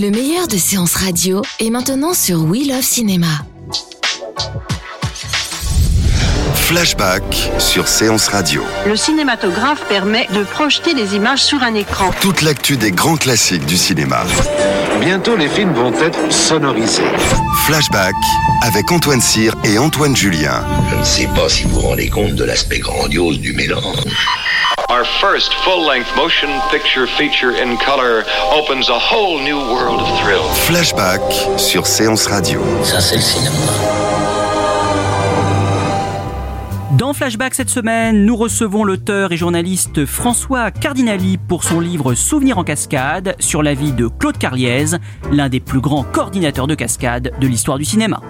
Le meilleur de séances radio est maintenant sur We Love Cinéma. Flashback sur Séance Radio. Le cinématographe permet de projeter des images sur un écran. Toute l'actu des grands classiques du cinéma. Bientôt, les films vont être sonorisés. Flashback avec Antoine Cyr et Antoine Julien. Je ne sais pas si vous vous rendez compte de l'aspect grandiose du mélange. Our first full-length motion picture feature in color opens a whole new world of thrill. Flashback sur Séance Radio. Ça, c'est le cinéma. Dans Flashback cette semaine, nous recevons l'auteur et journaliste François Cardinali pour son livre Souvenirs en cascade sur la vie de Claude Carliez, l'un des plus grands coordinateurs de cascade de l'histoire du cinéma.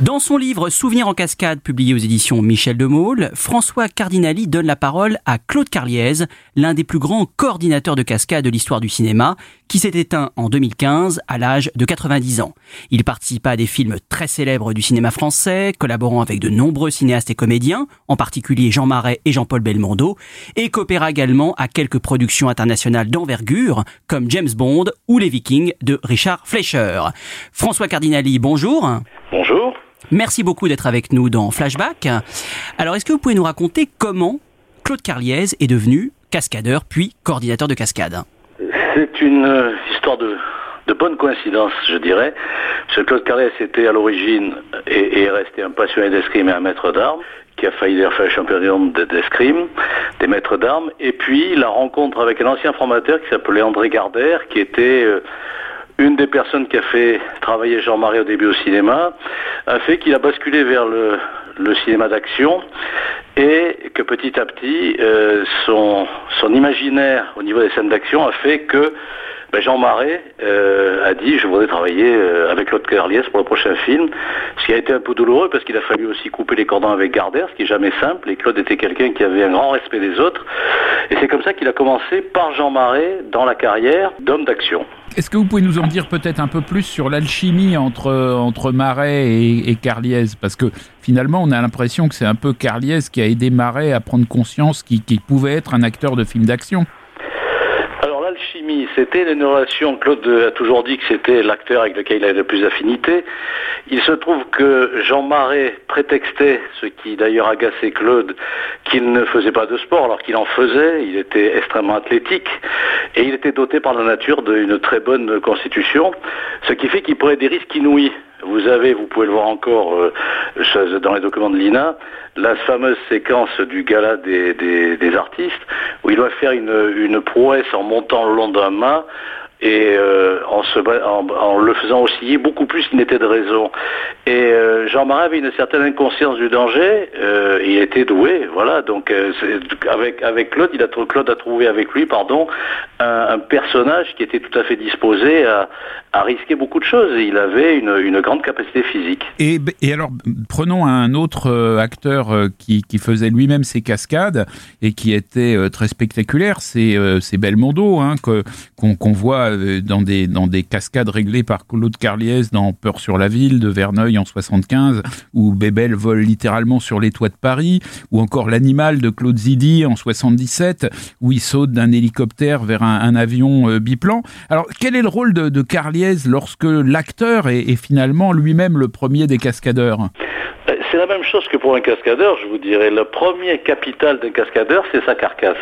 Dans son livre Souvenirs en cascade, publié aux éditions Michel de Maulle, François Cardinali donne la parole à Claude Carliez, l'un des plus grands coordinateurs de cascade de l'histoire du cinéma, qui s'est éteint en 2015 à l'âge de 90 ans. Il participa à des films très célèbres du cinéma français, collaborant avec de nombreux cinéastes et comédiens, en particulier Jean Marais et Jean-Paul Belmondo, et coopéra également à quelques productions internationales d'envergure, comme James Bond ou Les Vikings de Richard Fleischer. François Cardinali, bonjour. Bonjour. Merci beaucoup d'être avec nous dans Flashback. Alors, est-ce que vous pouvez nous raconter comment Claude Carliez est devenu cascadeur puis coordinateur de cascade? C'est une euh, histoire de, de bonne coïncidence, je dirais. Que Claude Carliez était à l'origine et, est resté un passionné d'escrime et un maître d'armes qui a failli d'ailleurs faire le championnat de- d'escrime, des maîtres d'armes, et puis la rencontre avec un ancien formateur qui s'appelait André Gardère, qui était euh, une des personnes qui a fait travailler Jean-Marie au début au cinéma, a fait qu'il a basculé vers le, cinéma d'action et que petit à petit, euh, son imaginaire au niveau des scènes d'action a fait que ben, Jean Marais euh, a dit je voudrais travailler euh, avec Claude Carliès pour le prochain film, ce qui a été un peu douloureux parce qu'il a fallu aussi couper les cordons avec Gardère, ce qui est jamais simple, et Claude était quelqu'un qui avait un grand respect des autres, et c'est comme ça qu'il a commencé par Jean Marais dans la carrière d'homme d'action. Est-ce que vous pouvez nous en dire peut-être un peu plus sur l'alchimie entre, Marais et, Carliez Parce que finalement, on a l'impression que c'est un peu Carliez qui a aidé Marais à prendre conscience qu'il qu'il pouvait être un acteur de film d'action. Alors l'alchimie, c'était une relation, Claude a toujours dit que c'était l'acteur avec lequel il avait le plus d'affinité. Il se trouve que Jean Marais prétextait, ce qui d'ailleurs agaçait Claude, qu'il ne faisait pas de sport alors qu'il en faisait, il était extrêmement athlétique et il était doté par la nature d'une très bonne constitution, ce qui fait qu'il prenait des risques inouïs. Vous avez, vous pouvez le voir encore euh, dans les documents de l'INA, la fameuse séquence du gala des artistes, où il doit faire une, une prouesse en montant le long d'un mât et euh, en, le faisant osciller beaucoup plus qu'il n'était de raison. Et euh, Jean Marais avait une certaine inconscience du danger, euh, il était doué, voilà. Donc avec Claude, il a Claude a trouvé avec lui, pardon, un, personnage qui était tout à fait disposé à, risquer beaucoup de choses. Il avait une, grande capacité physique. Et, alors, prenons un autre acteur qui, faisait lui-même ses cascades et qui était très spectaculaire, c'est Belmondo, hein, qu'on voit dans des, dans des cascades réglées par Claude Carliez dans Peur sur la ville de Verneuil en 75, où Bébel vole littéralement sur les toits de Paris, ou encore L'animal de Claude Zidi en 77, où il saute d'un hélicoptère vers un, un avion euh, biplan. Alors, quel est le rôle de, de Carliez lorsque l'acteur est, est finalement lui-même le premier des cascadeurs? Euh, C'est la même chose que pour un cascadeur, je vous dirais. Le premier capital d'un cascadeur, c'est sa carcasse.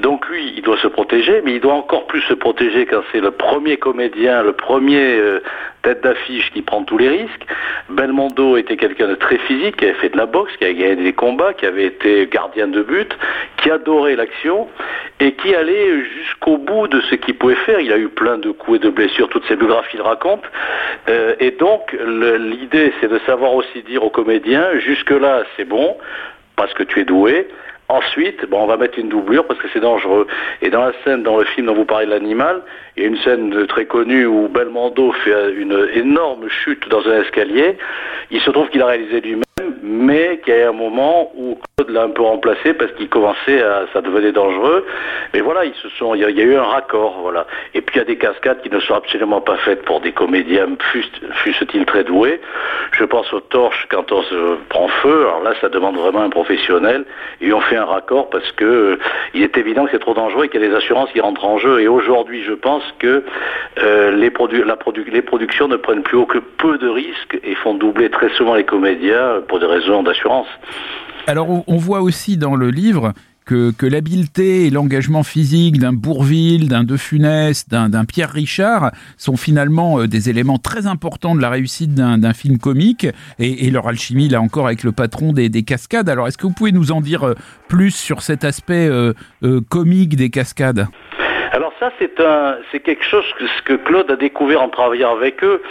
Donc lui, il doit se protéger, mais il doit encore plus se protéger quand c'est le premier comédien, le premier euh, tête d'affiche qui prend tous les risques. Belmondo était quelqu'un de très physique, qui avait fait de la boxe, qui avait gagné des combats, qui avait été gardien de but, qui adorait l'action et qui allait jusqu'au bout de ce qu'il pouvait faire. Il a eu plein de coups et de blessures, toutes ses biographies le racontent. Euh, et donc, l'idée, c'est de savoir aussi dire aux comédiens, jusque-là, c'est bon, parce que tu es doué. Ensuite, on va mettre une doublure parce que c'est dangereux. Et dans la scène, dans le film dont vous parlez de l'animal, il y a une scène très connue où Belmondo fait une énorme chute dans un escalier. Il se trouve qu'il a réalisé lui-même mais qu'il y a un moment où Claude l'a un peu remplacé parce qu'il commençait à, ça devenait dangereux. Mais voilà, ils se sont, il y, a, eu un raccord, voilà. Et puis il y a des cascades qui ne sont absolument pas faites pour des comédiens, fussent-ils très doués. Je pense aux torches quand on se prend feu. Alors là, ça demande vraiment un professionnel. Et on fait un raccord parce que euh, il est évident que c'est trop dangereux et qu'il y a des assurances qui rentrent en jeu. Et aujourd'hui, je pense que euh, les, productions ne prennent plus que peu de risques et font doubler très souvent les comédiens pour des raisons d'assurance. Alors on voit aussi dans le livre que, l'habileté et l'engagement physique d'un Bourville, d'un De Funès, d'un Pierre Richard sont finalement euh, des éléments très importants de la réussite d'un film comique et, leur alchimie là encore avec le patron des, des cascades. Alors est-ce que vous pouvez nous en dire euh, plus sur cet aspect euh, comique des cascades? C'est un, c'est quelque chose que, que Claude a découvert en travaillant avec eux.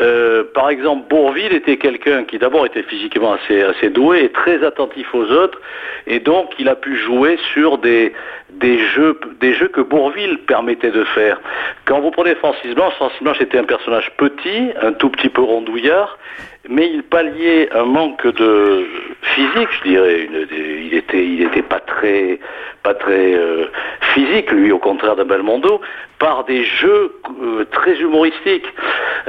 Euh, par exemple, Bourville était quelqu'un qui d'abord était physiquement assez, assez doué et très attentif aux autres, et donc il a pu jouer sur des, des jeux, des jeux que Bourville permettait de faire. Quand vous prenez Francis Blanche, Francis Blanche était un personnage petit, un tout petit peu rondouillard, mais il palliait un manque de physique, je dirais. il était, il était pas très, euh, physique, lui, au contraire d'un Belmondo, par des jeux euh, très humoristiques.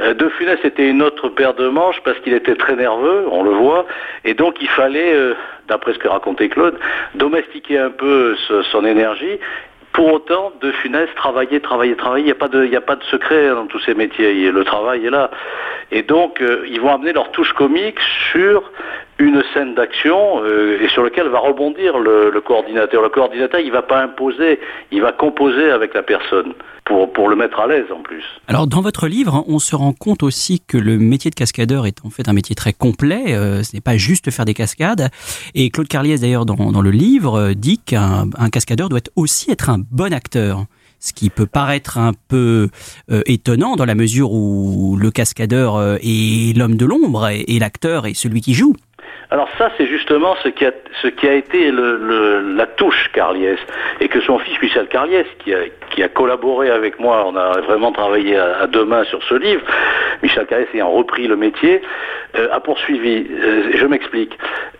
Euh, de Funès était une autre paire de manches parce qu'il était très nerveux, on le voit, et donc il fallait, d'après ce que racontait Claude, domestiquer un peu son énergie pour autant, De Funès travailler, travailler, travailler. Il n'y a pas de, il a pas de secret dans tous ces métiers. Le travail est là. Et donc, euh, ils vont amener leur touche comique sur une scène d'action euh, et sur lequel va rebondir le, coordinateur. Le coordinateur, il va pas imposer, il va composer avec la personne pour, pour le mettre à l'aise en plus. Alors dans votre livre, on se rend compte aussi que le métier de cascadeur est en fait un métier très complet. Euh, ce n'est pas juste faire des cascades. Et Claude Carliès d'ailleurs dans, dans, le livre euh, dit qu'un cascadeur doit aussi être un bon acteur ce qui peut paraître un peu étonnant dans la mesure où le cascadeur est l'homme de l'ombre et l'acteur est celui qui joue. Alors ça, c'est justement ce qui a, été la touche Carliès, et que son fils Michel Carliès, qui a, collaboré avec moi, on a vraiment travaillé à, deux mains sur ce livre, Michel Carliès ayant repris le métier, euh, a poursuivi. Euh, je m'explique.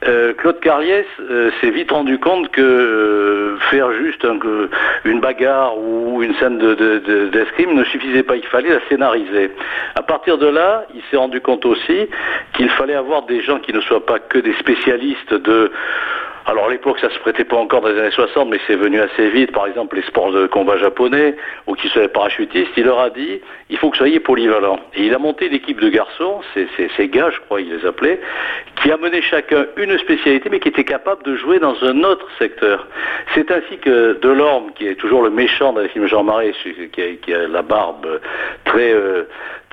Euh, Claude Carliès s'est vite rendu compte que faire juste une bagarre ou une scène d'escrime de, ne suffisait pas, il fallait la scénariser. À partir de là, il s'est rendu compte aussi qu'il fallait avoir des gens qui ne soient pas des spécialistes de alors à l'époque, ça se prêtait pas encore dans les années 60, mais c'est venu assez vite. Par exemple, les sports de combat japonais ou qui soient parachutistes, il leur a dit, il faut que soyez polyvalent. Et il a monté l'équipe de garçons, ces gars, je crois, il les appelait, qui a mené chacun une spécialité, mais qui était capable de jouer dans un autre secteur. C'est ainsi que Delorme, qui est toujours le méchant dans les films Jean Marais, qui a, la barbe très euh,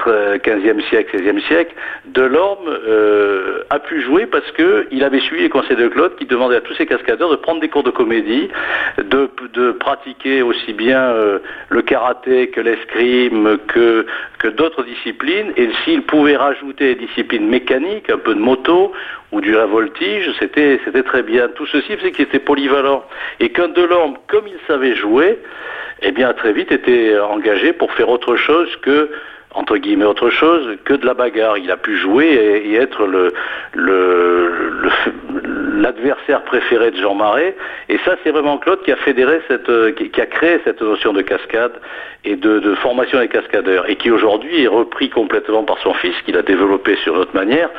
15e siècle, 16e siècle, Delorme euh, a pu jouer parce qu'il avait suivi les conseils de Claude qui demandait tous ses cascadeurs de prendre des cours de comédie, de, pratiquer aussi bien euh, le karaté que l'escrime, que, d'autres disciplines, et s'il pouvait rajouter des disciplines mécaniques, un peu de moto ou du voltige, c'était, très bien. Tout ceci faisait qu'il était polyvalent. Et qu'un Delorme, comme il savait jouer, eh bien très vite était engagé pour faire autre chose que entre guillemets autre chose que de la bagarre. Il a pu jouer et, être l'adversaire préféré de Jean Marais. Et ça, c'est vraiment Claude qui a fédéré cette, qui, a créé cette notion de cascade et de, formation des cascadeurs et qui aujourd'hui est repris complètement par son fils, qu'il a développé sur notre manière.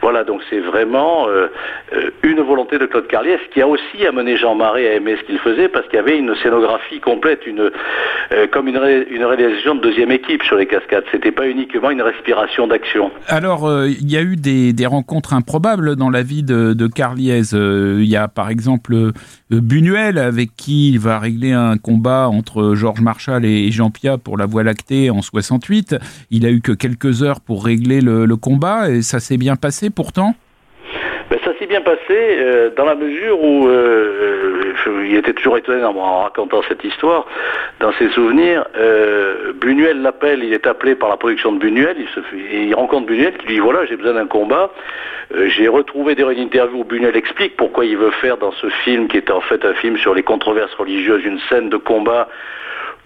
Voilà, donc c'est vraiment euh, euh, une volonté de Claude Carliès qui a aussi amené Jean Marais à aimer ce qu'il faisait parce qu'il y avait une scénographie complète, une, euh, comme une réalisation de deuxième équipe sur les cascades. C'était pas uniquement une respiration d'action. Alors, euh, il y a eu des, rencontres improbables dans la vie de, de Carliez. Euh, il y a par exemple euh, Buñuel avec qui il va régler un combat entre Georges Marshall et Jean Pia pour la Voie lactée en 68. Il a eu que quelques heures pour régler le, le combat et ça s'est bien passé pourtant? Bien passé euh, dans la mesure où euh, euh, il était toujours étonné en, racontant cette histoire, dans ses souvenirs. Buñuel l'appelle, il est appelé par la production de Buñuel, il, se et il rencontre Buñuel qui lui dit voilà j'ai besoin d'un combat. j'ai retrouvé des interviews où Buñuel explique pourquoi il veut faire dans ce film qui était en fait un film sur les controverses religieuses une scène de combat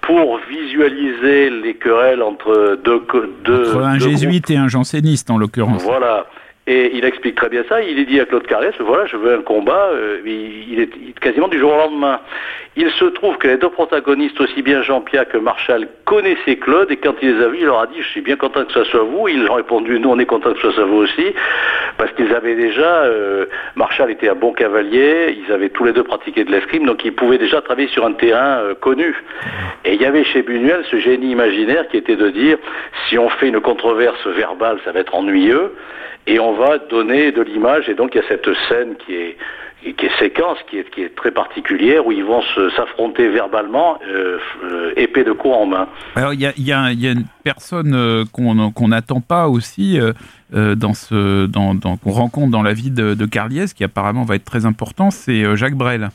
pour visualiser les querelles entre deux, deux entre un jésuite et un janséniste en l'occurrence. Voilà. Et il explique très bien ça. Il dit à Claude Carriès, voilà, je veux un combat. Euh, il, est quasiment du jour au lendemain. Il se trouve que les deux protagonistes, aussi bien Jean-Pierre que Marshall, connaissaient Claude. Et quand il les a vus, il leur a dit, je suis bien content que ce soit vous. Ils ont répondu, nous, on est content que ce soit vous aussi. Parce qu'ils avaient déjà, euh, Marshall était un bon cavalier. Ils avaient tous les deux pratiqué de l'escrime. Donc ils pouvaient déjà travailler sur un terrain euh, connu. Et il y avait chez Buñuel ce génie imaginaire qui était de dire, si on fait une controverse verbale, ça va être ennuyeux et on va donner de l'image. Et donc il y a cette scène qui est séquence, qui est, très particulière, où ils vont s'affronter verbalement, euh, euh, épée de coups en main. Alors il y a, une personne euh, qu'on n'attend pas aussi dans ce, dans, dans qu'on rencontre dans la vie de, de Carliès, qui apparemment va être très important, c'est Jacques Brel.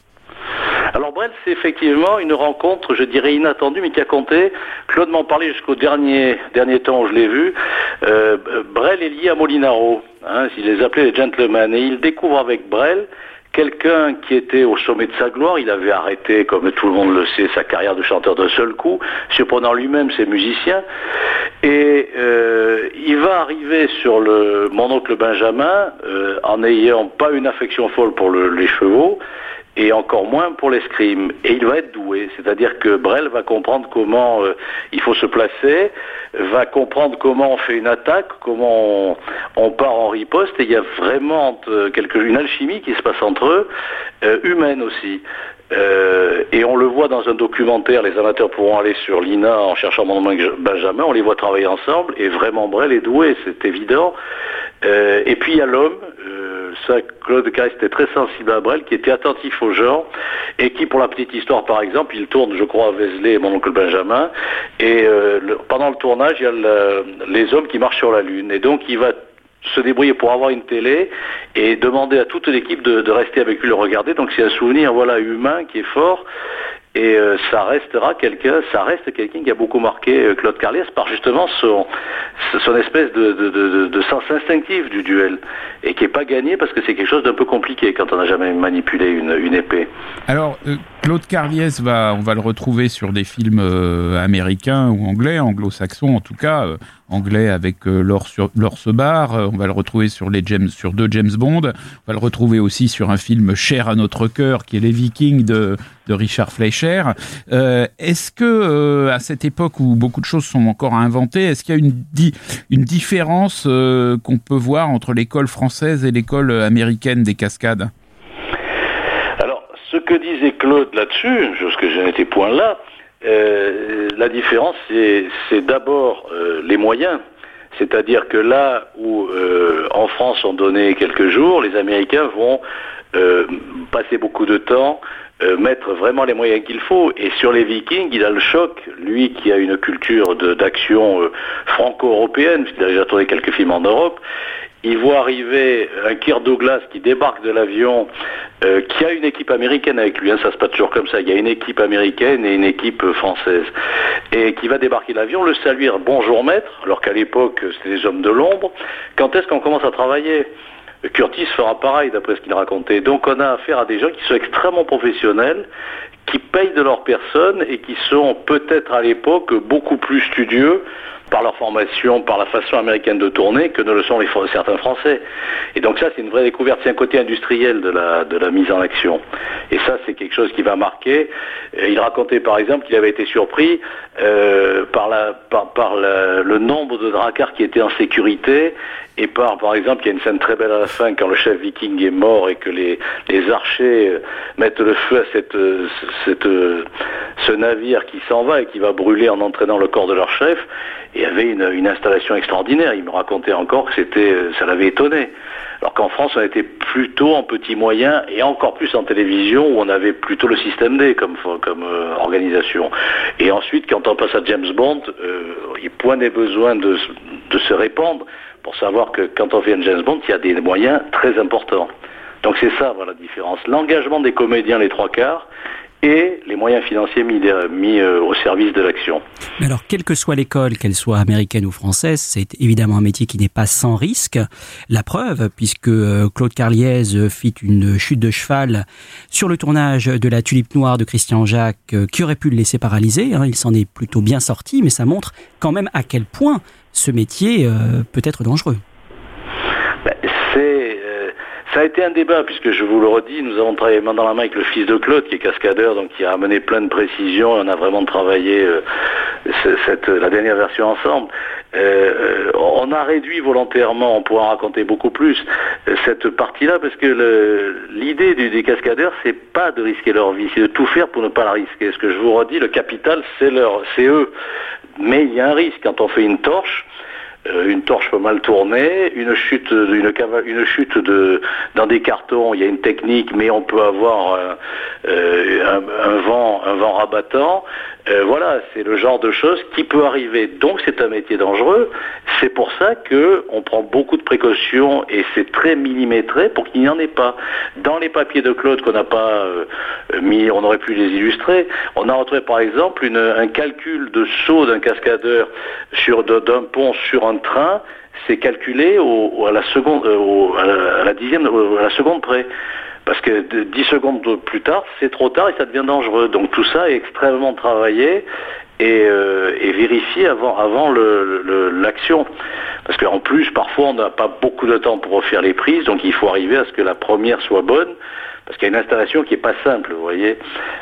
C'est effectivement une rencontre, je dirais inattendue, mais qui a compté. Claude m'en parlait jusqu'au dernier, temps où je l'ai vu. Euh, Brel est lié à Molinaro, hein, il les appelait les gentlemen, et il découvre avec Brel quelqu'un qui était au sommet de sa gloire, il avait arrêté, comme tout le monde le sait, sa carrière de chanteur d'un seul coup, surprenant lui-même ses musiciens, et euh, il va arriver sur mon oncle Benjamin euh, en n'ayant pas une affection folle pour les chevaux, et encore moins pour l'escrime. Et il va être doué, c'est-à-dire que Brel va comprendre comment euh, il faut se placer, va comprendre comment on fait une attaque, comment on, part en riposte, et il y a vraiment euh, quelque, une alchimie qui se passe entre eux, euh, humaine aussi. et on le voit dans un documentaire, les amateurs pourront aller sur l'INA en cherchant mon nom Benjamin, on les voit travailler ensemble, et vraiment Brel est doué, c'est évident. et puis il y a l'homme, Claude Carré était très sensible à Brel, qui était attentif au genre, et qui, pour la petite histoire par exemple, il tourne, je crois, à Vézelay et mon oncle Benjamin, et euh, pendant le tournage, il y a les hommes qui marchent sur la Lune, et donc il va se débrouiller pour avoir une télé et demander à toute l'équipe de, de, rester avec lui le regarder. Donc c'est un souvenir voilà humain qui est fort et euh, ça restera quelqu'un, ça reste quelqu'un qui a beaucoup marqué euh, Claude Carliès par justement son, son espèce de, de, de, sens instinctif du duel et qui n'est pas gagné parce que c'est quelque chose d'un peu compliqué quand on n'a jamais manipulé une, une épée. Alors euh, Claude Carliès va, on va le retrouver sur des films américains ou anglais, anglo-saxons en tout cas, anglais avec Laure, sur, Sebar, on va le retrouver sur les James, sur deux James Bond, on va le retrouver aussi sur un film cher à notre cœur qui est Les Vikings de, de Richard Fleischer. Euh, est-ce que euh, à cette époque où beaucoup de choses sont encore à inventer, est-ce qu'il y a une, une différence euh, qu'on peut voir entre l'école française et l'école américaine des cascades? Alors, ce que disait Claude là-dessus, ce que je n'étais point là, la différence, c'est d'abord les moyens. C'est-à-dire que là où en France on donnait quelques jours, les Américains vont passer beaucoup de temps euh, mettre vraiment les moyens qu'il faut. Et sur les Vikings, il a le choc, lui qui a une culture d'action euh, franco-européenne, puisqu'il a déjà tourné quelques films en Europe, il voit arriver un Kirk Douglas qui débarque de l'avion, euh, qui a une équipe américaine avec lui, hein, ça se passe toujours comme ça, il y a une équipe américaine et une équipe française, et qui va débarquer l'avion, le saluer, bonjour maître, alors qu'à l'époque c'était des hommes de l'ombre, quand est-ce qu'on commence à travailler? Curtis fera pareil d'après ce qu'il racontait. Donc on a affaire à des gens qui sont extrêmement professionnels, qui payent de leur personne et qui sont peut-être à l'époque beaucoup plus studieux par leur formation, par la façon américaine de tourner, que ne le sont certains Français. Et donc ça, c'est une vraie découverte, c'est un côté industriel de la, mise en action. Et ça, c'est quelque chose qui va marquer. Il racontait par exemple qu'il avait été surpris euh, par, le nombre de dracars qui étaient en sécurité et par, par exemple, il y a une scène très belle à la fin quand le chef viking est mort et que les, archers euh, mettent le feu à cette, euh, ce navire qui s'en va et qui va brûler en entraînant le corps de leur chef avait une, installation extraordinaire. Il me racontait encore que c'était, ça l'avait étonné. Alors qu'en France, on était plutôt en petits moyens et encore plus en télévision où on avait plutôt le système D comme, euh, organisation. Et ensuite, quand on passe à James Bond, euh, il point des besoins de, se répandre pour savoir que quand on fait un James Bond, il y a des moyens très importants. Donc c'est ça, la différence. L'engagement des comédiens, les trois quarts, et les moyens financiers mis, mis euh, au service de l'action. Alors, quelle que soit l'école, qu'elle soit américaine ou française, c'est évidemment un métier qui n'est pas sans risque. La preuve, puisque euh, Claude Carliez fit une chute de cheval sur le tournage de La Tulipe Noire de Christian Jacques, euh, qui aurait pu le laisser paralysé. Hein. il s'en est plutôt bien sorti, mais ça montre quand même à quel point ce métier peut être dangereux. Ben, c'est ça a été un débat, puisque je vous le redis, nous avons travaillé main dans la main avec le fils de Claude, qui est cascadeur, donc qui a amené plein de précisions, et on a vraiment travaillé euh, la dernière version ensemble. Euh, on a réduit volontairement, on pourra en raconter beaucoup plus, euh, cette partie-là, parce que l'idée des cascadeurs, c'est pas de risquer leur vie, c'est de tout faire pour ne pas la risquer. Ce que je vous redis, le capital, c'est eux. Mais il y a un risque quand on fait une torche. Euh, une torche peut mal tourner, une chute, de, dans des cartons, il y a une technique, mais on peut avoir euh, euh, un, vent, un vent rabattant. voilà, c'est le genre de choses qui peut arriver. Donc c'est un métier dangereux. C'est pour ça que on prend beaucoup de précautions et c'est très millimétré pour qu'il n'y en ait pas. Dans les papiers de Claude qu'on n'a pas mis, on aurait pu les illustrer. On a retrouvé par exemple un calcul de saut d'un cascadeur sur d'un pont sur un train, c'est calculé à la seconde, euh, dixième, à la seconde près. Parce que 10 secondes plus tard, c'est trop tard et ça devient dangereux. Donc tout ça est extrêmement travaillé et, euh, vérifié avant, avant l'action. Parce qu'en plus, parfois, on n'a pas beaucoup de temps pour refaire les prises, donc il faut arriver à ce que la première soit bonne, parce qu'il y a une installation qui n'est pas simple, vous voyez.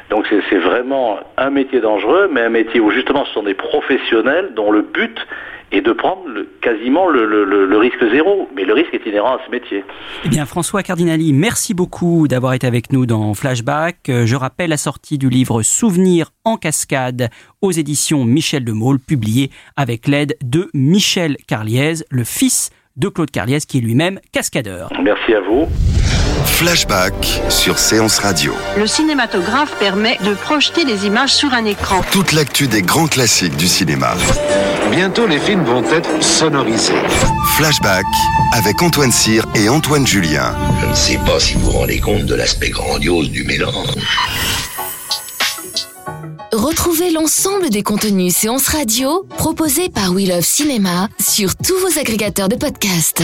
Donc c'est vraiment un métier dangereux, mais un métier où justement ce sont des professionnels dont le but et de prendre quasiment le, risque zéro. Mais le risque est inhérent à ce métier. Eh bien, François Cardinali, merci beaucoup d'avoir été avec nous dans Flashback. Euh, je rappelle la sortie du livre Souvenirs en cascade aux éditions Michel de Maulle, publié avec l'aide de Michel Carliez, le fils de Claude Carliez, qui est lui-même cascadeur. Merci à vous. Flashback sur Séance Radio. Le cinématographe permet de projeter les images sur un écran. Toute l'actu des grands classiques du cinéma. Bientôt, les films vont être sonorisés. Flashback avec Antoine Cyr et Antoine Julien. Je ne sais pas si vous vous rendez compte de l'aspect grandiose du mélange. Retrouvez l'ensemble des contenus séances radio proposés par We Love Cinéma sur tous vos agrégateurs de podcasts.